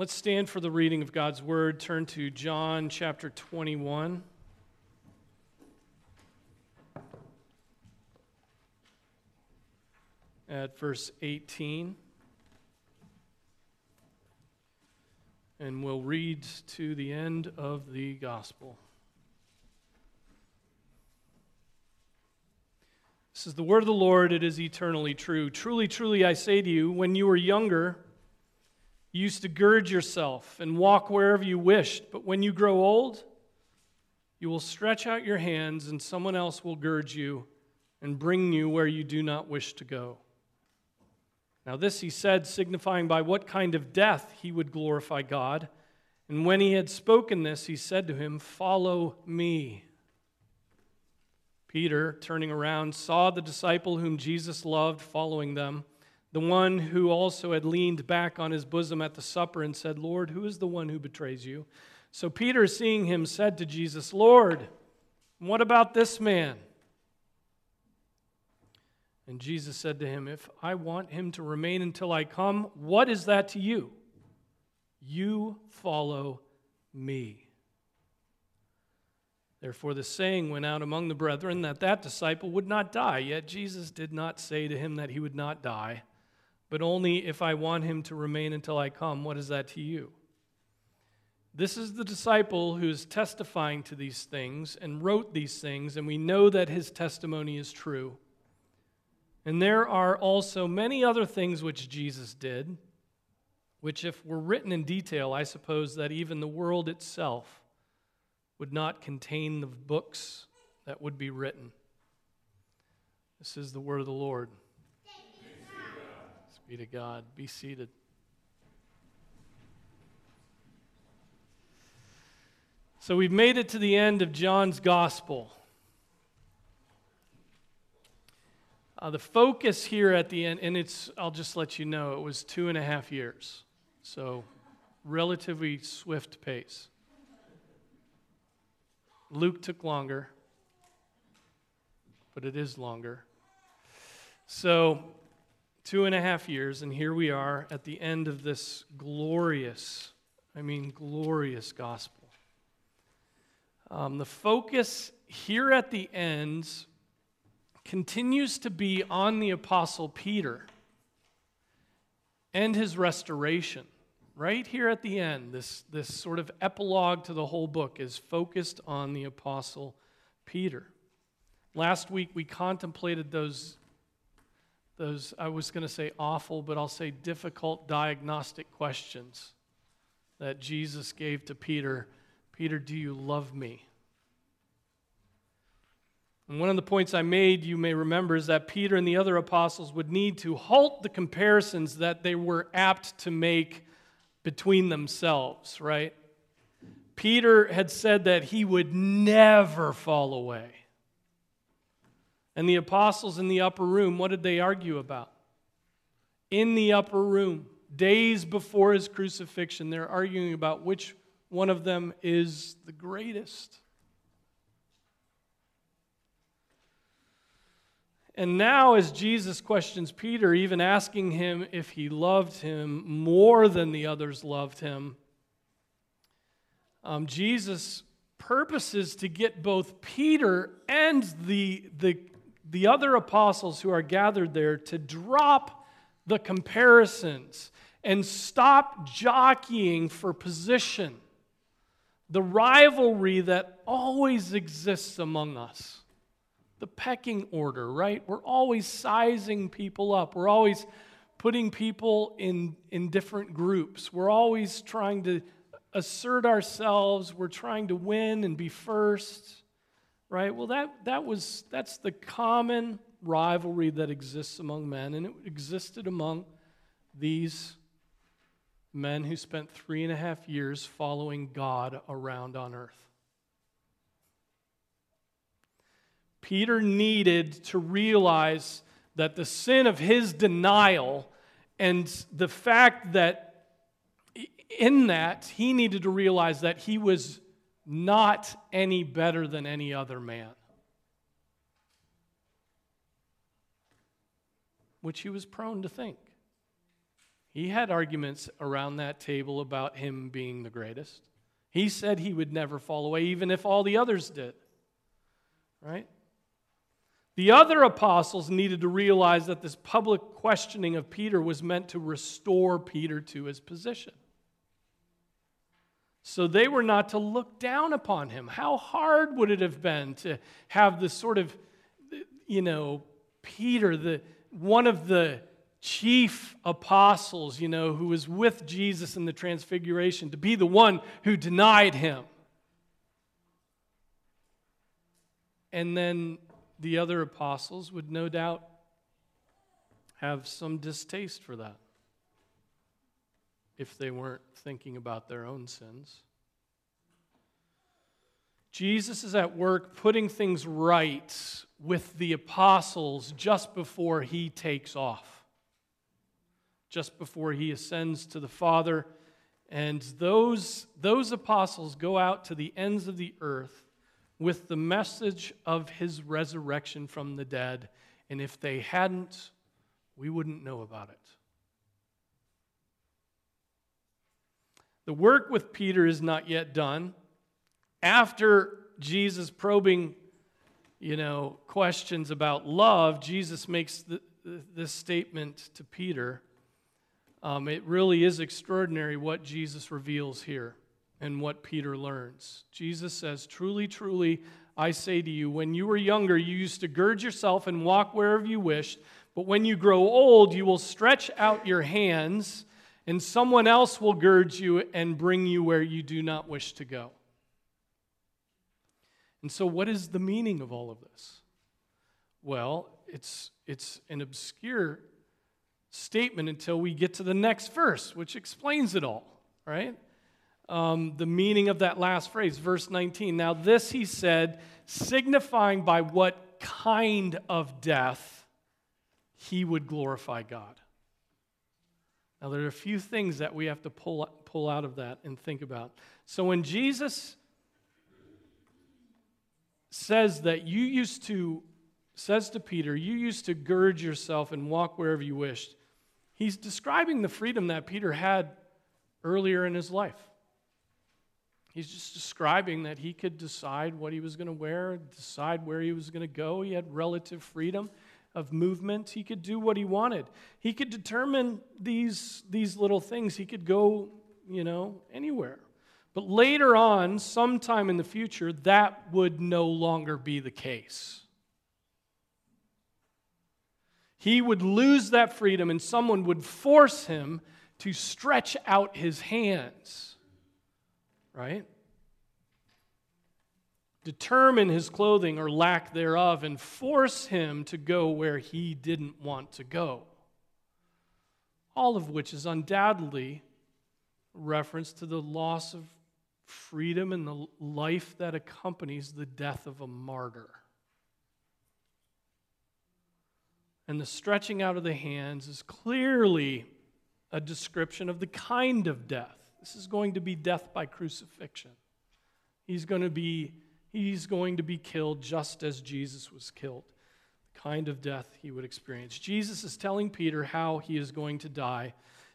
Let's stand for the reading of God's word. Turn to John chapter 21. At verse 18. And we'll read to the end of the gospel. This is the word of the Lord. It is eternally true. Truly, truly, I say to you, when you were younger, you used to gird yourself and walk wherever you wished, but when you grow old, you will stretch out your hands, and someone else will gird you and bring you where you do not wish to go. Now, this he said, signifying by what kind of death he would glorify God. And when he had spoken this, he said to him, Follow me. Peter, turning around, saw the disciple whom Jesus loved following them the one who also had leaned back on his bosom at the supper and said, Lord, who is the one who betrays you? So Peter, seeing him, said to Jesus, Lord, what about this man? And Jesus said to him, If I want him to remain until I come, what is that to you? You follow me. Therefore, the saying went out among the brethren that that disciple would not die. Yet Jesus did not say to him that he would not die but only if I want him to remain until I come. What is that to you? This is the disciple who is testifying to these things and wrote these things, and we know that his testimony is true. And there are also many other things which Jesus did, which, if were written in detail, I suppose that even the world itself would not contain the books that would be written. This is the word of the Lord be to God. Be seated. So we've made it to the end of John's gospel. Uh, the focus here at the end, and it's, I'll just let you know, it was two and a half years. So, relatively swift pace. Luke took longer, but it is longer. So, two and a half years, and here we are at the end of this glorious, I mean, glorious gospel. Um, the focus here at the end continues to be on the Apostle Peter and his restoration. Right here at the end, this, this sort of epilogue to the whole book is focused on the Apostle Peter. Last week, we contemplated those those, I was going to say awful, but I'll say difficult diagnostic questions that Jesus gave to Peter Peter, do you love me? And one of the points I made, you may remember, is that Peter and the other apostles would need to halt the comparisons that they were apt to make between themselves, right? Peter had said that he would never fall away. And the apostles in the upper room, what did they argue about? In the upper room, days before his crucifixion, they're arguing about which one of them is the greatest. And now, as Jesus questions Peter, even asking him if he loved him more than the others loved him, um, Jesus purposes to get both Peter and the, the the other apostles who are gathered there to drop the comparisons and stop jockeying for position. The rivalry that always exists among us. The pecking order, right? We're always sizing people up. We're always putting people in, in different groups. We're always trying to assert ourselves. We're trying to win and be first right? Well, that, that was, that's the common rivalry that exists among men, and it existed among these men who spent three and a half years following God around on earth. Peter needed to realize that the sin of his denial and the fact that in that he needed to realize that he was not any better than any other man. Which he was prone to think. He had arguments around that table about him being the greatest. He said he would never fall away, even if all the others did. Right? The other apostles needed to realize that this public questioning of Peter was meant to restore Peter to his position. So they were not to look down upon him. How hard would it have been to have this sort of, you know, Peter, the one of the chief apostles, you know, who was with Jesus in the transfiguration, to be the one who denied him. And then the other apostles would no doubt have some distaste for that if they weren't thinking about their own sins. Jesus is at work putting things right with the apostles just before he takes off, just before he ascends to the Father. And those, those apostles go out to the ends of the earth with the message of his resurrection from the dead. And if they hadn't, we wouldn't know about it. The work with Peter is not yet done. After Jesus probing, you know, questions about love, Jesus makes the, this statement to Peter. Um, it really is extraordinary what Jesus reveals here and what Peter learns. Jesus says, Truly, truly, I say to you, when you were younger, you used to gird yourself and walk wherever you wished, but when you grow old, you will stretch out your hands and someone else will gird you and bring you where you do not wish to go. And so, what is the meaning of all of this? Well, it's, it's an obscure statement until we get to the next verse, which explains it all, right? Um, the meaning of that last phrase, verse 19. Now, this he said, signifying by what kind of death he would glorify God. Now, there are a few things that we have to pull, pull out of that and think about. So, when Jesus says that you used to, says to Peter, you used to gird yourself and walk wherever you wished, he's describing the freedom that Peter had earlier in his life. He's just describing that he could decide what he was going to wear, decide where he was going to go. He had relative freedom of movement. He could do what he wanted. He could determine these, these little things. He could go, you know, anywhere. But later on, sometime in the future, that would no longer be the case. He would lose that freedom, and someone would force him to stretch out his hands. Right? Determine his clothing or lack thereof, and force him to go where he didn't want to go. All of which is undoubtedly reference to the loss of freedom and the life that accompanies the death of a martyr. And the stretching out of the hands is clearly a description of the kind of death. This is going to be death by crucifixion. He's going to be He's going to be killed just as Jesus was killed, the kind of death he would experience. Jesus is telling Peter how he is going to die,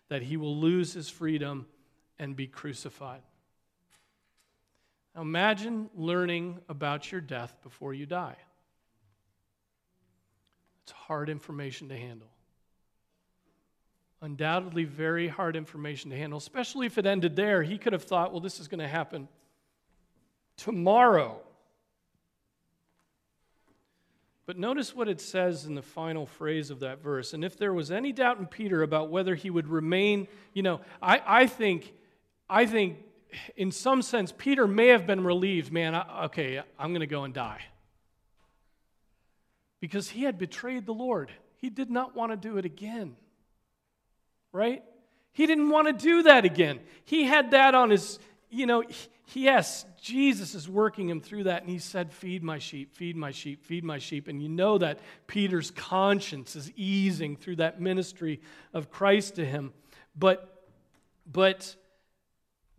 that he will lose his freedom and be crucified. Now imagine learning about your death before you die. It's hard information to handle. Undoubtedly, very hard information to handle, especially if it ended there. He could have thought, well, this is going to happen tomorrow. But notice what it says in the final phrase of that verse. And if there was any doubt in Peter about whether he would remain, you know, I, I think, I think in some sense, Peter may have been relieved, man, I, okay, I'm going to go and die. Because he had betrayed the Lord. He did not want to do it again. Right? He didn't want to do that again. He had that on his, you know, yes, Jesus is working him through that, and he said, Feed my sheep, feed my sheep, feed my sheep. And you know that Peter's conscience is easing through that ministry of Christ to him. But, but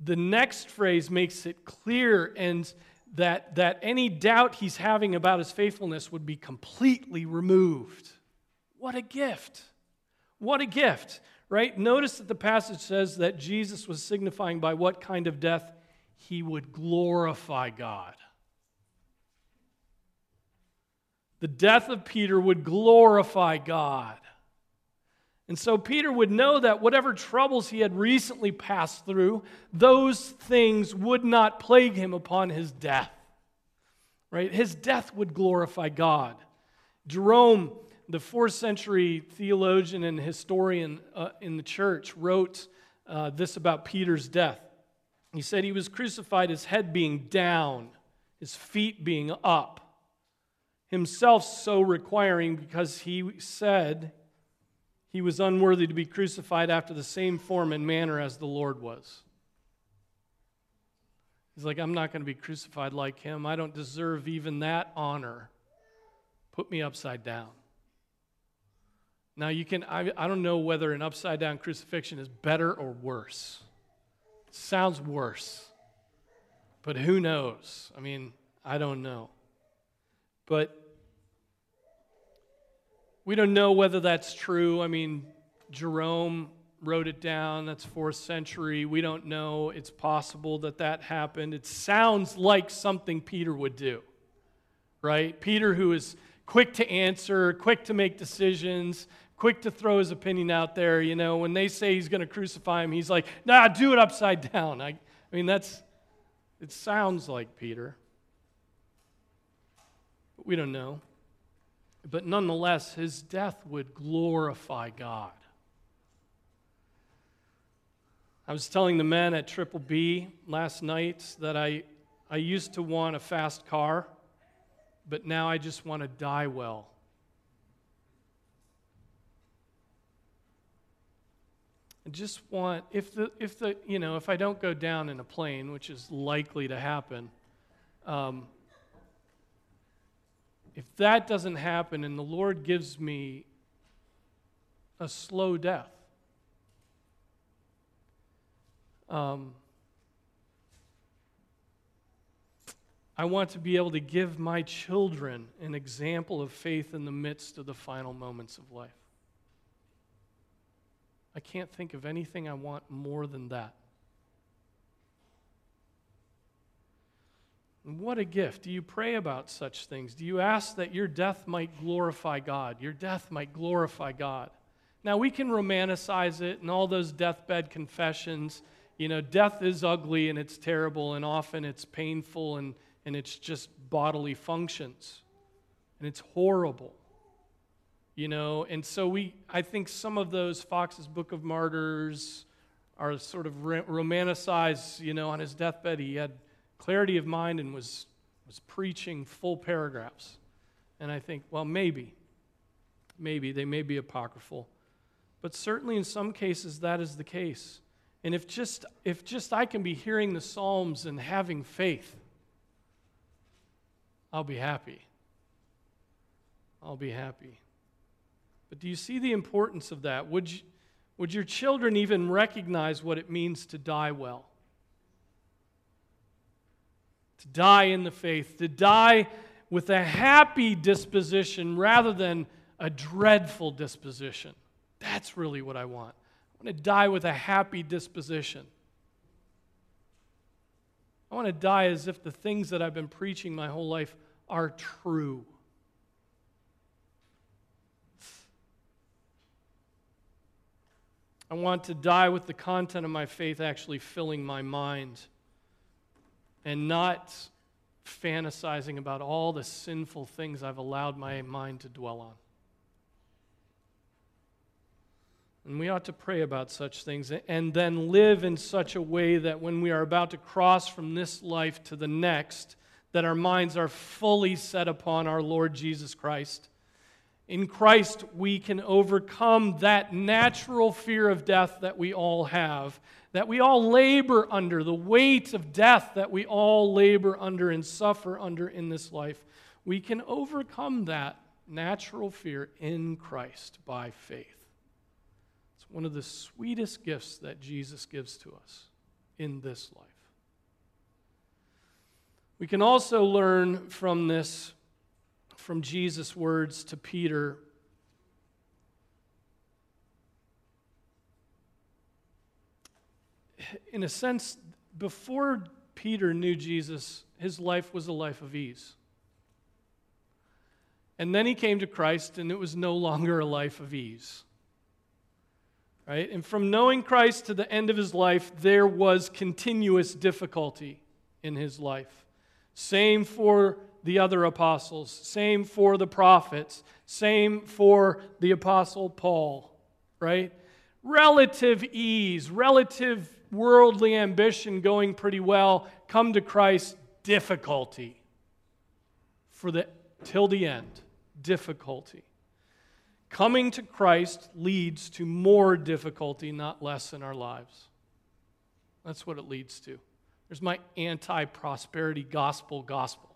the next phrase makes it clear and that, that any doubt he's having about his faithfulness would be completely removed. What a gift! What a gift, right? Notice that the passage says that Jesus was signifying by what kind of death he would glorify God. The death of Peter would glorify God. And so Peter would know that whatever troubles he had recently passed through, those things would not plague him upon his death. Right? His death would glorify God. Jerome, the fourth century theologian and historian uh, in the church, wrote uh, this about Peter's death. He said he was crucified, his head being down, his feet being up, himself so requiring because he said he was unworthy to be crucified after the same form and manner as the Lord was. He's like, I'm not going to be crucified like him. I don't deserve even that honor. Put me upside down. Now, you can, I, I don't know whether an upside down crucifixion is better or worse. It sounds worse. But who knows? I mean, I don't know. But we don't know whether that's true. I mean, Jerome wrote it down. That's fourth century. We don't know. It's possible that that happened. It sounds like something Peter would do, right? Peter, who is quick to answer, quick to make decisions, quick to throw his opinion out there. You know, when they say he's going to crucify him, he's like, nah, do it upside down. I, I mean, that's, it sounds like Peter. But we don't know. But nonetheless, his death would glorify God. I was telling the men at Triple B last night that I, I used to want a fast car, but now I just want to die well. I just want, if the, if the, you know, if I don't go down in a plane, which is likely to happen, um, if that doesn't happen and the Lord gives me a slow death, um, I want to be able to give my children an example of faith in the midst of the final moments of life. I can't think of anything I want more than that. What a gift. Do you pray about such things? Do you ask that your death might glorify God? Your death might glorify God. Now, we can romanticize it and all those deathbed confessions. You know, death is ugly and it's terrible, and often it's painful and, and it's just bodily functions. And it's horrible. You know, and so we, I think some of those Fox's Book of Martyrs are sort of romanticized, you know, on his deathbed. He had clarity of mind and was, was preaching full paragraphs. And I think, well, maybe, maybe they may be apocryphal. But certainly in some cases that is the case. And if just, if just I can be hearing the Psalms and having faith, I'll be happy. I'll be happy. But do you see the importance of that? Would, you, would your children even recognize what it means to die well? to die in the faith, to die with a happy disposition rather than a dreadful disposition. That's really what I want. I want to die with a happy disposition. I want to die as if the things that I've been preaching my whole life are true. I want to die with the content of my faith actually filling my mind and not fantasizing about all the sinful things I've allowed my mind to dwell on. And we ought to pray about such things and then live in such a way that when we are about to cross from this life to the next, that our minds are fully set upon our Lord Jesus Christ. In Christ, we can overcome that natural fear of death that we all have that we all labor under, the weight of death that we all labor under and suffer under in this life, we can overcome that natural fear in Christ by faith. It's one of the sweetest gifts that Jesus gives to us in this life. We can also learn from this, from Jesus' words to Peter in a sense, before Peter knew Jesus, his life was a life of ease. And then he came to Christ, and it was no longer a life of ease. Right? And from knowing Christ to the end of his life, there was continuous difficulty in his life. Same for the other apostles, same for the prophets, same for the apostle Paul, right? Relative ease, relative worldly ambition going pretty well, come to Christ, difficulty for the till the end, difficulty. Coming to Christ leads to more difficulty, not less in our lives. That's what it leads to. There's my anti prosperity gospel gospel.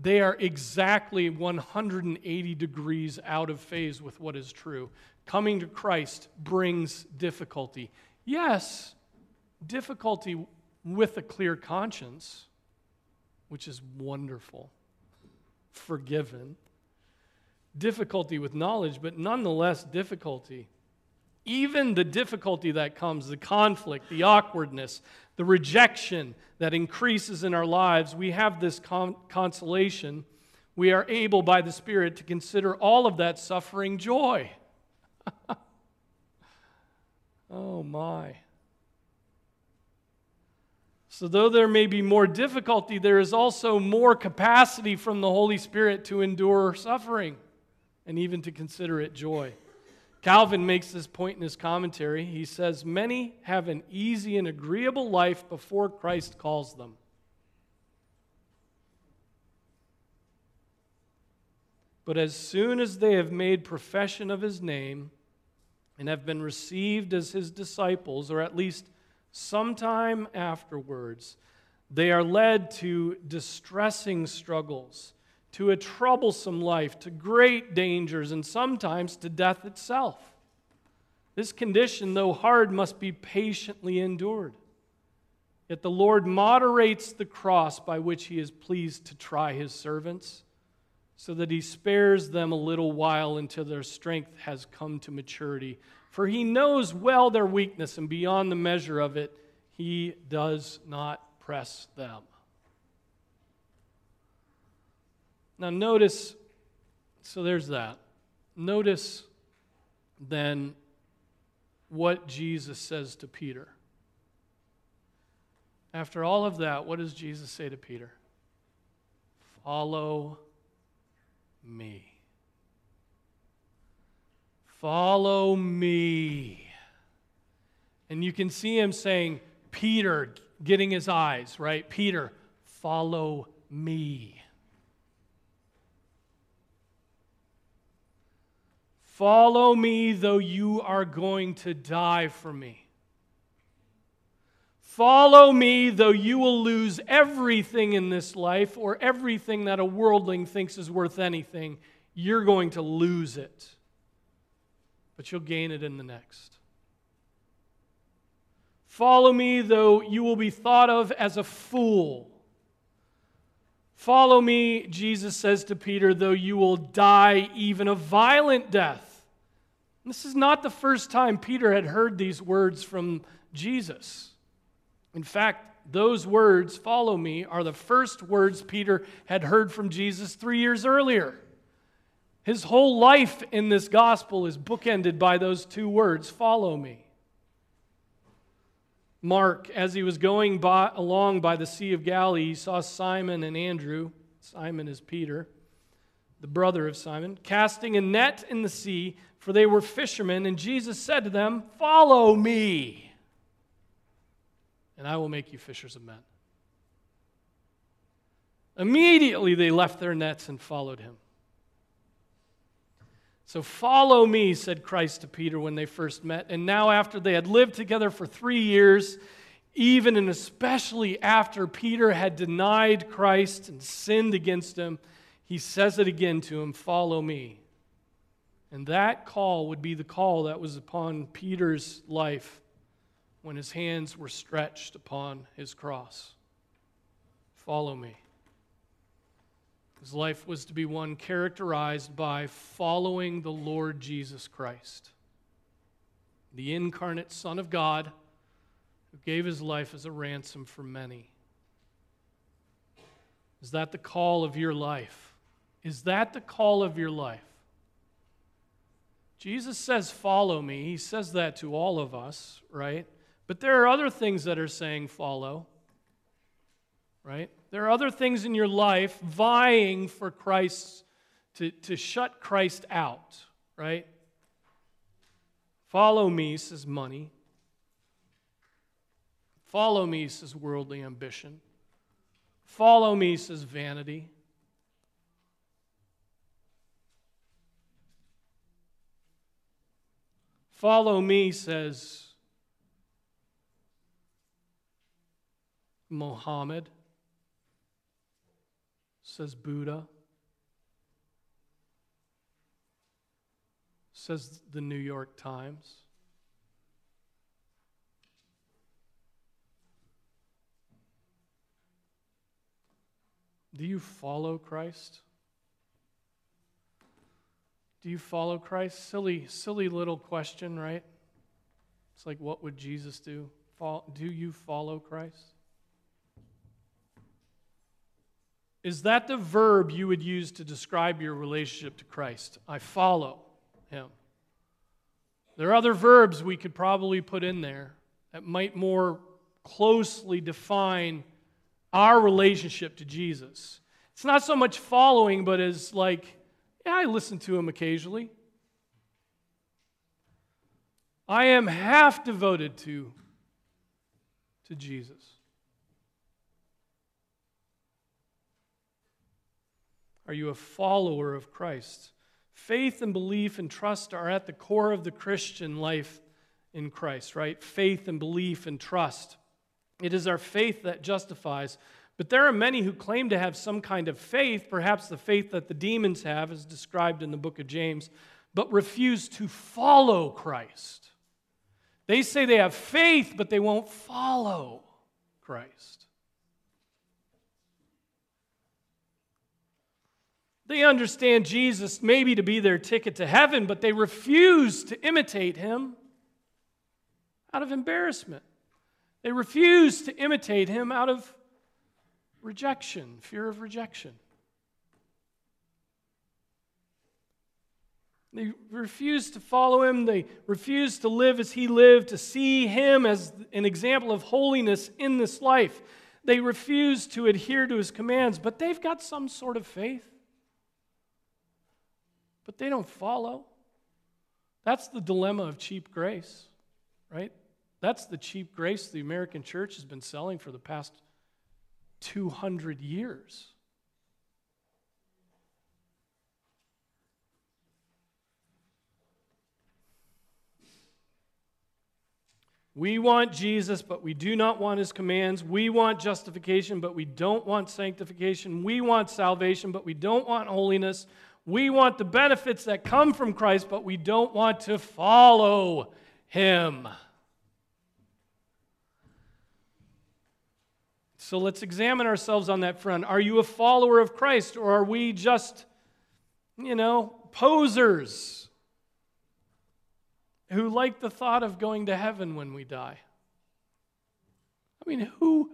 They are exactly 180 degrees out of phase with what is true. Coming to Christ brings difficulty. Yes, difficulty with a clear conscience, which is wonderful, forgiven. Difficulty with knowledge, but nonetheless difficulty. Even the difficulty that comes, the conflict, the awkwardness, the rejection that increases in our lives, we have this con- consolation. We are able by the Spirit to consider all of that suffering joy. oh my. So, though there may be more difficulty, there is also more capacity from the Holy Spirit to endure suffering and even to consider it joy. Calvin makes this point in his commentary. He says, Many have an easy and agreeable life before Christ calls them. But as soon as they have made profession of his name and have been received as his disciples, or at least sometime afterwards, they are led to distressing struggles to a troublesome life, to great dangers, and sometimes to death itself. This condition, though hard, must be patiently endured. Yet the Lord moderates the cross by which he is pleased to try his servants, so that he spares them a little while until their strength has come to maturity. For he knows well their weakness, and beyond the measure of it, he does not press them. Now, notice, so there's that. Notice then what Jesus says to Peter. After all of that, what does Jesus say to Peter? Follow me. Follow me. And you can see him saying, Peter, getting his eyes, right? Peter, follow me. Follow me, though you are going to die for me. Follow me, though you will lose everything in this life or everything that a worldling thinks is worth anything. You're going to lose it, but you'll gain it in the next. Follow me, though you will be thought of as a fool. Follow me, Jesus says to Peter, though you will die even a violent death. This is not the first time Peter had heard these words from Jesus. In fact, those words, follow me, are the first words Peter had heard from Jesus three years earlier. His whole life in this gospel is bookended by those two words, follow me. Mark, as he was going by, along by the Sea of Galilee, he saw Simon and Andrew. Simon is Peter, the brother of Simon, casting a net in the sea for they were fishermen, and Jesus said to them, Follow me, and I will make you fishers of men. Immediately they left their nets and followed him. So, follow me, said Christ to Peter when they first met. And now, after they had lived together for three years, even and especially after Peter had denied Christ and sinned against him, he says it again to him Follow me. And that call would be the call that was upon Peter's life when his hands were stretched upon his cross. Follow me. His life was to be one characterized by following the Lord Jesus Christ. the incarnate Son of God who gave his life as a ransom for many. Is that the call of your life? Is that the call of your life? Jesus says, Follow me. He says that to all of us, right? But there are other things that are saying, Follow, right? There are other things in your life vying for Christ to, to shut Christ out, right? Follow me, says money. Follow me, says worldly ambition. Follow me, says vanity. Follow me, says Mohammed, says Buddha, says the New York Times. Do you follow Christ? Do you follow Christ? Silly, silly little question, right? It's like, what would Jesus do? Do you follow Christ? Is that the verb you would use to describe your relationship to Christ? I follow him. There are other verbs we could probably put in there that might more closely define our relationship to Jesus. It's not so much following, but as like, I listen to him occasionally. I am half devoted to, to Jesus. Are you a follower of Christ? Faith and belief and trust are at the core of the Christian life in Christ, right? Faith and belief and trust. It is our faith that justifies. But there are many who claim to have some kind of faith, perhaps the faith that the demons have, as described in the book of James, but refuse to follow Christ. They say they have faith, but they won't follow Christ. They understand Jesus maybe to be their ticket to heaven, but they refuse to imitate him out of embarrassment. They refuse to imitate him out of rejection, fear of rejection. They refuse to follow him. They refuse to live as he lived, to see him as an example of holiness in this life. They refuse to adhere to his commands, but they've got some sort of faith. But they don't follow. That's the dilemma of cheap grace, right? That's the cheap grace the American church has been selling for the past 200 years. We want Jesus, but we do not want his commands. We want justification, but we don't want sanctification. We want salvation, but we don't want holiness. We want the benefits that come from Christ, but we don't want to follow him. So let's examine ourselves on that front. Are you a follower of Christ or are we just, you know, posers who like the thought of going to heaven when we die? I mean, who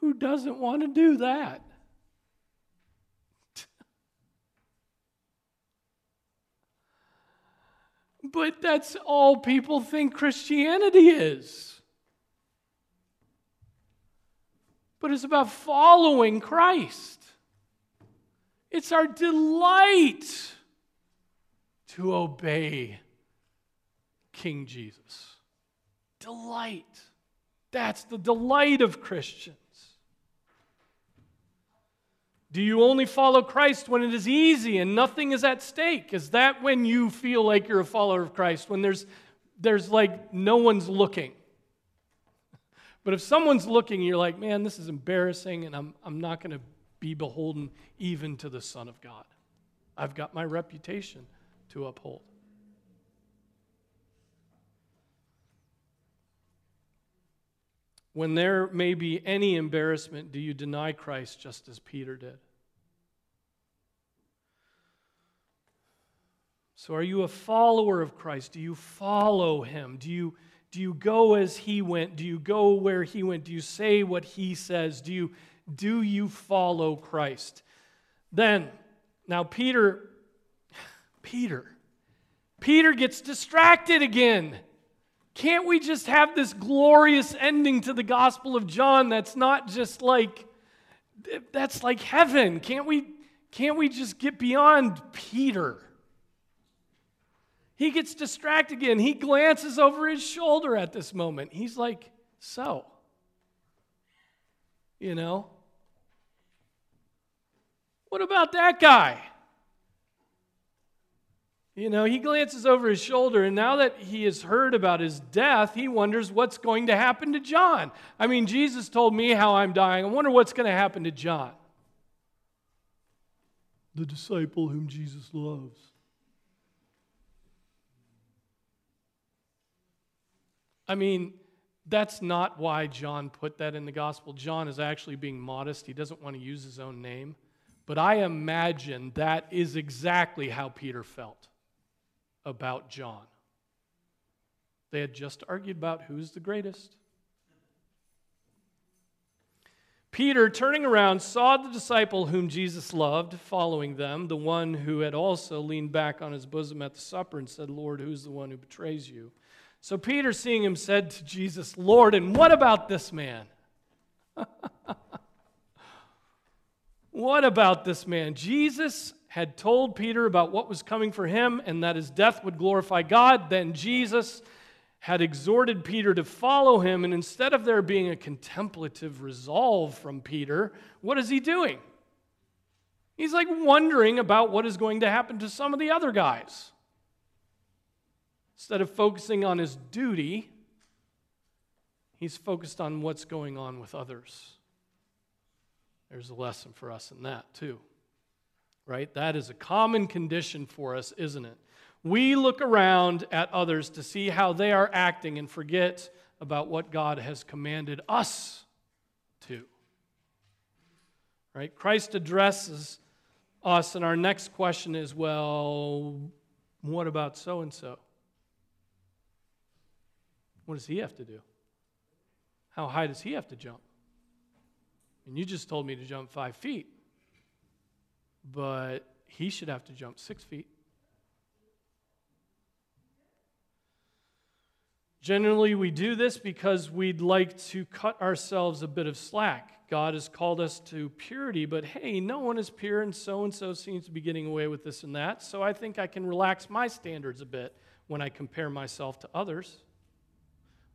who doesn't want to do that? but that's all people think Christianity is. But it's about following Christ. It's our delight to obey King Jesus. Delight. That's the delight of Christians. Do you only follow Christ when it is easy and nothing is at stake? Is that when you feel like you're a follower of Christ? When there's, there's like no one's looking? But if someone's looking, you're like, man, this is embarrassing, and I'm, I'm not going to be beholden even to the Son of God. I've got my reputation to uphold. When there may be any embarrassment, do you deny Christ just as Peter did? So, are you a follower of Christ? Do you follow him? Do you, do you go as he went? Do you go where he went? Do you say what he says? Do you, do you follow Christ? Then, now Peter, Peter, Peter gets distracted again. Can't we just have this glorious ending to the Gospel of John that's not just like, that's like heaven? Can't we, can't we just get beyond Peter? He gets distracted again. He glances over his shoulder at this moment. He's like, So, you know, what about that guy? You know, he glances over his shoulder, and now that he has heard about his death, he wonders what's going to happen to John. I mean, Jesus told me how I'm dying. I wonder what's going to happen to John, the disciple whom Jesus loves. I mean, that's not why John put that in the gospel. John is actually being modest, he doesn't want to use his own name. But I imagine that is exactly how Peter felt about John. They had just argued about who's the greatest. Peter, turning around, saw the disciple whom Jesus loved following them, the one who had also leaned back on his bosom at the supper and said, Lord, who's the one who betrays you? So Peter, seeing him, said to Jesus, Lord, and what about this man? what about this man? Jesus had told Peter about what was coming for him and that his death would glorify God. Then Jesus had exhorted Peter to follow him, and instead of there being a contemplative resolve from Peter, what is he doing? He's like wondering about what is going to happen to some of the other guys. Instead of focusing on his duty, he's focused on what's going on with others. There's a lesson for us in that, too. Right? That is a common condition for us, isn't it? We look around at others to see how they are acting and forget about what God has commanded us to. Right? Christ addresses us, and our next question is well, what about so and so? What does he have to do? How high does he have to jump? And you just told me to jump five feet, but he should have to jump six feet. Generally, we do this because we'd like to cut ourselves a bit of slack. God has called us to purity, but hey, no one is pure, and so and so seems to be getting away with this and that. So I think I can relax my standards a bit when I compare myself to others.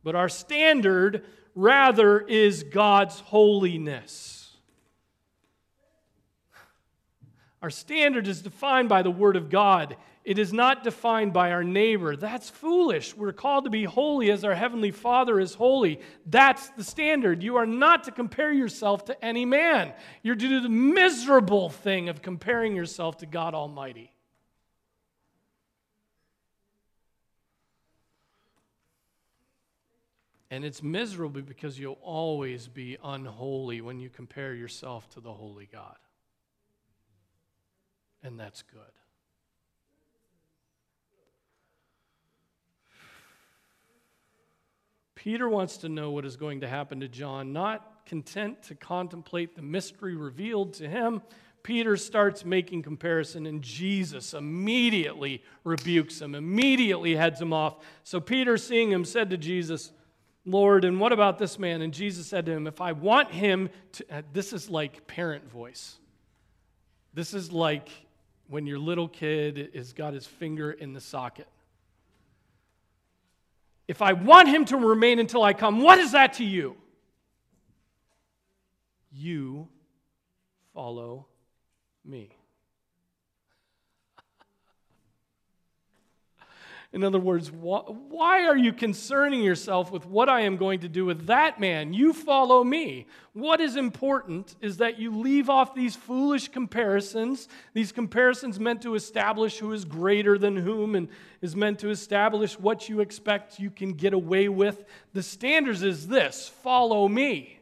But our standard, rather, is God's holiness. Our standard is defined by the Word of God. It is not defined by our neighbor. That's foolish. We're called to be holy as our Heavenly Father is holy. That's the standard. You are not to compare yourself to any man. You're to do the miserable thing of comparing yourself to God Almighty. And it's miserable because you'll always be unholy when you compare yourself to the holy God. And that's good. Peter wants to know what is going to happen to John, not content to contemplate the mystery revealed to him. Peter starts making comparison, and Jesus immediately rebukes him, immediately heads him off. So Peter, seeing him, said to Jesus, Lord, and what about this man? And Jesus said to him, If I want him to, uh, this is like parent voice. This is like when your little kid has got his finger in the socket. If I want him to remain until I come, what is that to you? You follow me. In other words, why are you concerning yourself with what I am going to do with that man? You follow me. What is important is that you leave off these foolish comparisons, these comparisons meant to establish who is greater than whom and is meant to establish what you expect you can get away with. The standards is this follow me.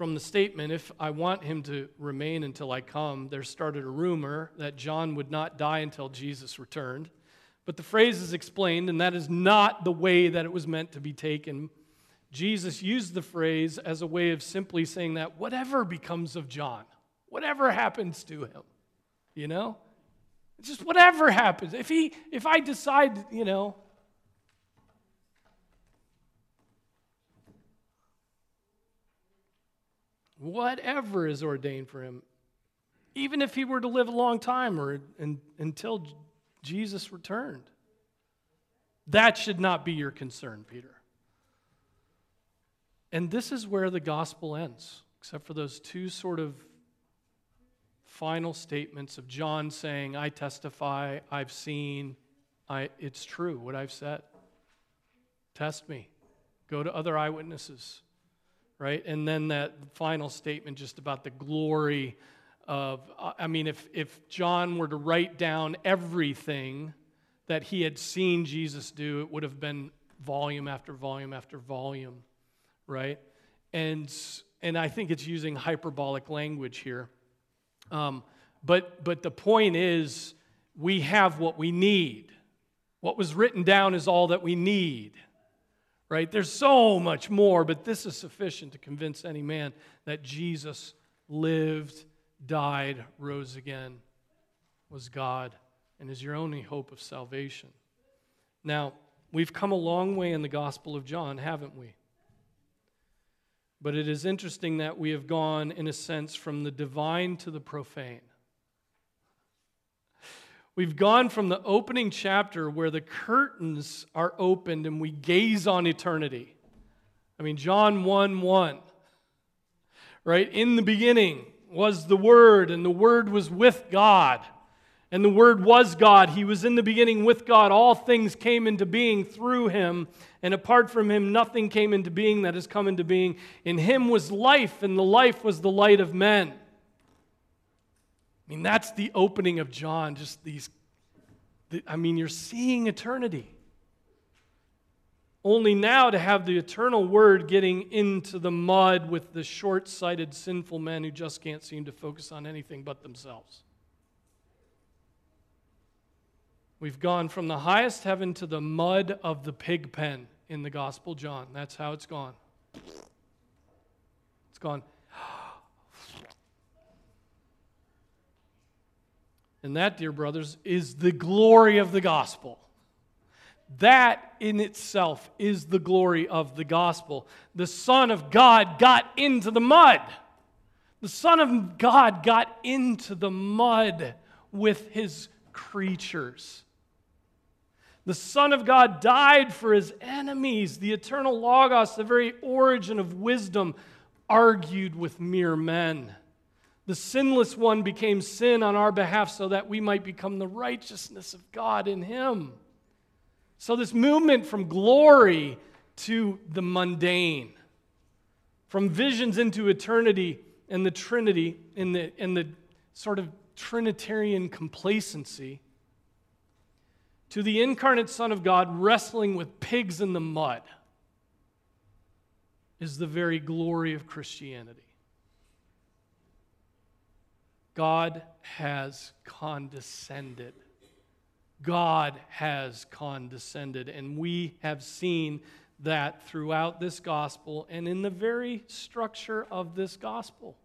From the statement, if I want him to remain until I come, there started a rumor that John would not die until Jesus returned. But the phrase is explained, and that is not the way that it was meant to be taken. Jesus used the phrase as a way of simply saying that whatever becomes of John, whatever happens to him, you know? Just whatever happens. If he if I decide, you know, whatever is ordained for him, even if he were to live a long time or in, until Jesus returned. That should not be your concern, Peter. And this is where the gospel ends, except for those two sort of final statements of John saying, I testify, I've seen, I, it's true what I've said. Test me. Go to other eyewitnesses right? And then that final statement just about the glory of, I mean, if, if John were to write down everything that he had seen Jesus do, it would have been volume after volume after volume, right? And, and I think it's using hyperbolic language here. Um, but, but the point is, we have what we need. What was written down is all that we need right? There's so much more, but this is sufficient to convince any man that Jesus lived, died, rose again, was God, and is your only hope of salvation. Now, we've come a long way in the Gospel of John, haven't we? But it is interesting that we have gone, in a sense, from the divine to the profane. We've gone from the opening chapter where the curtains are opened and we gaze on eternity. I mean, John 1 1, right? In the beginning was the Word, and the Word was with God. And the Word was God. He was in the beginning with God. All things came into being through him. And apart from him, nothing came into being that has come into being. In him was life, and the life was the light of men. I mean, that's the opening of John, just these. I mean, you're seeing eternity. Only now to have the eternal word getting into the mud with the short sighted, sinful men who just can't seem to focus on anything but themselves. We've gone from the highest heaven to the mud of the pig pen in the Gospel John. That's how it's gone. It's gone. And that, dear brothers, is the glory of the gospel. That in itself is the glory of the gospel. The Son of God got into the mud. The Son of God got into the mud with his creatures. The Son of God died for his enemies. The eternal Logos, the very origin of wisdom, argued with mere men. The sinless one became sin on our behalf so that we might become the righteousness of God in him. So, this movement from glory to the mundane, from visions into eternity and the Trinity, in the, the sort of Trinitarian complacency, to the incarnate Son of God wrestling with pigs in the mud, is the very glory of Christianity. God has condescended. God has condescended. And we have seen that throughout this gospel and in the very structure of this gospel.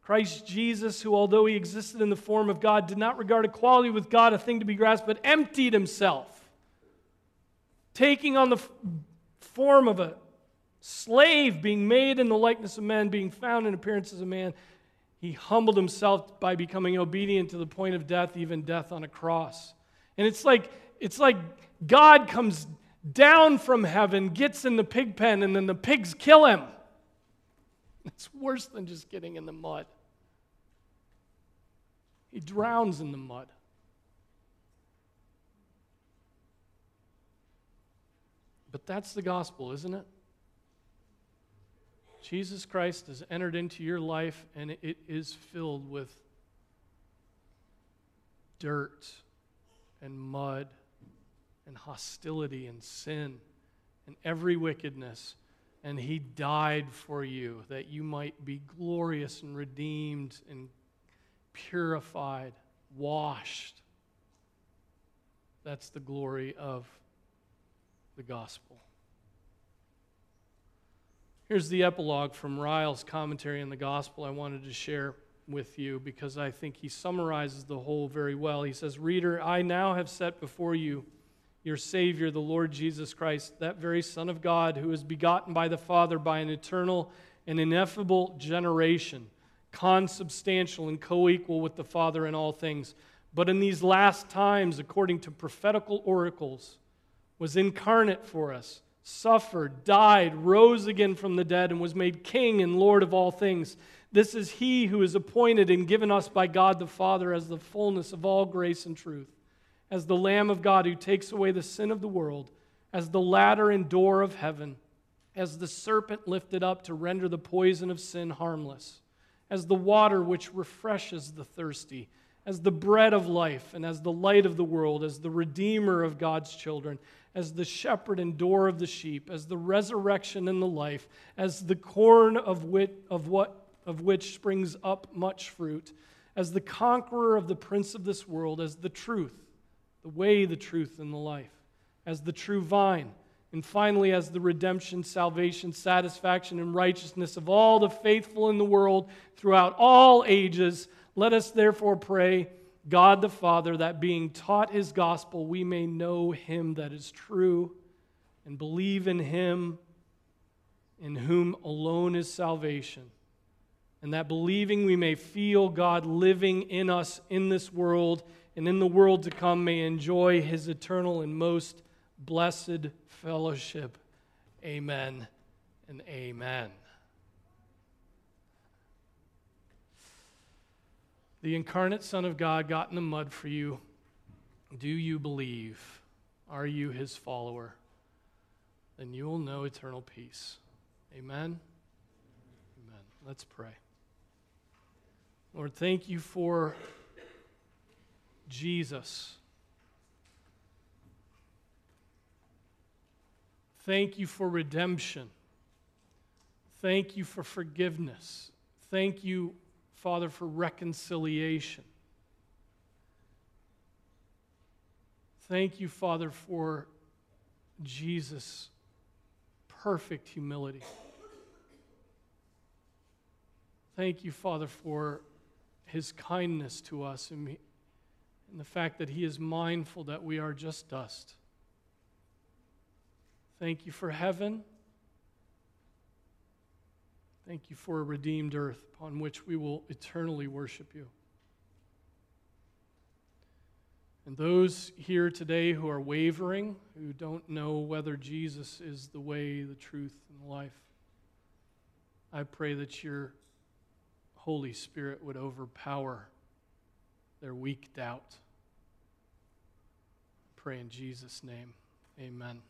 Christ Jesus, who, although he existed in the form of God, did not regard equality with God a thing to be grasped, but emptied himself, taking on the form of a slave, being made in the likeness of men, being found in appearance as a man he humbled himself by becoming obedient to the point of death, even death on a cross. And it's like, it's like God comes down from heaven, gets in the pig pen, and then the pigs kill him. It's worse than just getting in the mud. He drowns in the mud. But that's the gospel, isn't it? Jesus Christ has entered into your life and it is filled with dirt and mud and hostility and sin and every wickedness. and he died for you that you might be glorious and redeemed and purified, washed. That's the glory of the gospel. Here's the epilogue from Ryle's commentary on the gospel I wanted to share with you because I think he summarizes the whole very well. He says, Reader, I now have set before you your Savior, the Lord Jesus Christ, that very Son of God who is begotten by the Father by an eternal and ineffable generation, consubstantial and co equal with the Father in all things. But in these last times, according to prophetical oracles, was incarnate for us, suffered, died, rose again from the dead, and was made King and Lord of all things. This is He who is appointed and given us by God the Father as the fullness of all grace and truth as the Lamb of God who takes away the sin of the world, as the ladder and door of heaven, as the serpent lifted up to render the poison of sin harmless, as the water which refreshes the thirsty, as the bread of life, and as the light of the world, as the redeemer of God's children, as the shepherd and door of the sheep, as the resurrection and the life, as the corn of, wit, of, what, of which springs up much fruit, as the conqueror of the prince of this world, as the truth the way, the truth, and the life, as the true vine, and finally as the redemption, salvation, satisfaction, and righteousness of all the faithful in the world throughout all ages. Let us therefore pray, God the Father, that being taught his gospel, we may know him that is true and believe in him in whom alone is salvation. And that believing we may feel God living in us in this world and in the world to come may enjoy his eternal and most blessed fellowship. Amen and amen. The incarnate Son of God got in the mud for you. Do you believe? Are you his follower? Then you will know eternal peace. Amen. Amen. Let's pray. Lord, thank you for Jesus. Thank you for redemption. Thank you for forgiveness. Thank you, Father, for reconciliation. Thank you, Father, for Jesus' perfect humility. Thank you, Father, for his kindness to us and the fact that He is mindful that we are just dust. Thank you for heaven. Thank you for a redeemed earth upon which we will eternally worship you. And those here today who are wavering, who don't know whether Jesus is the way, the truth, and the life, I pray that your Holy Spirit would overpower their weak doubt. Pray in Jesus' name. Amen.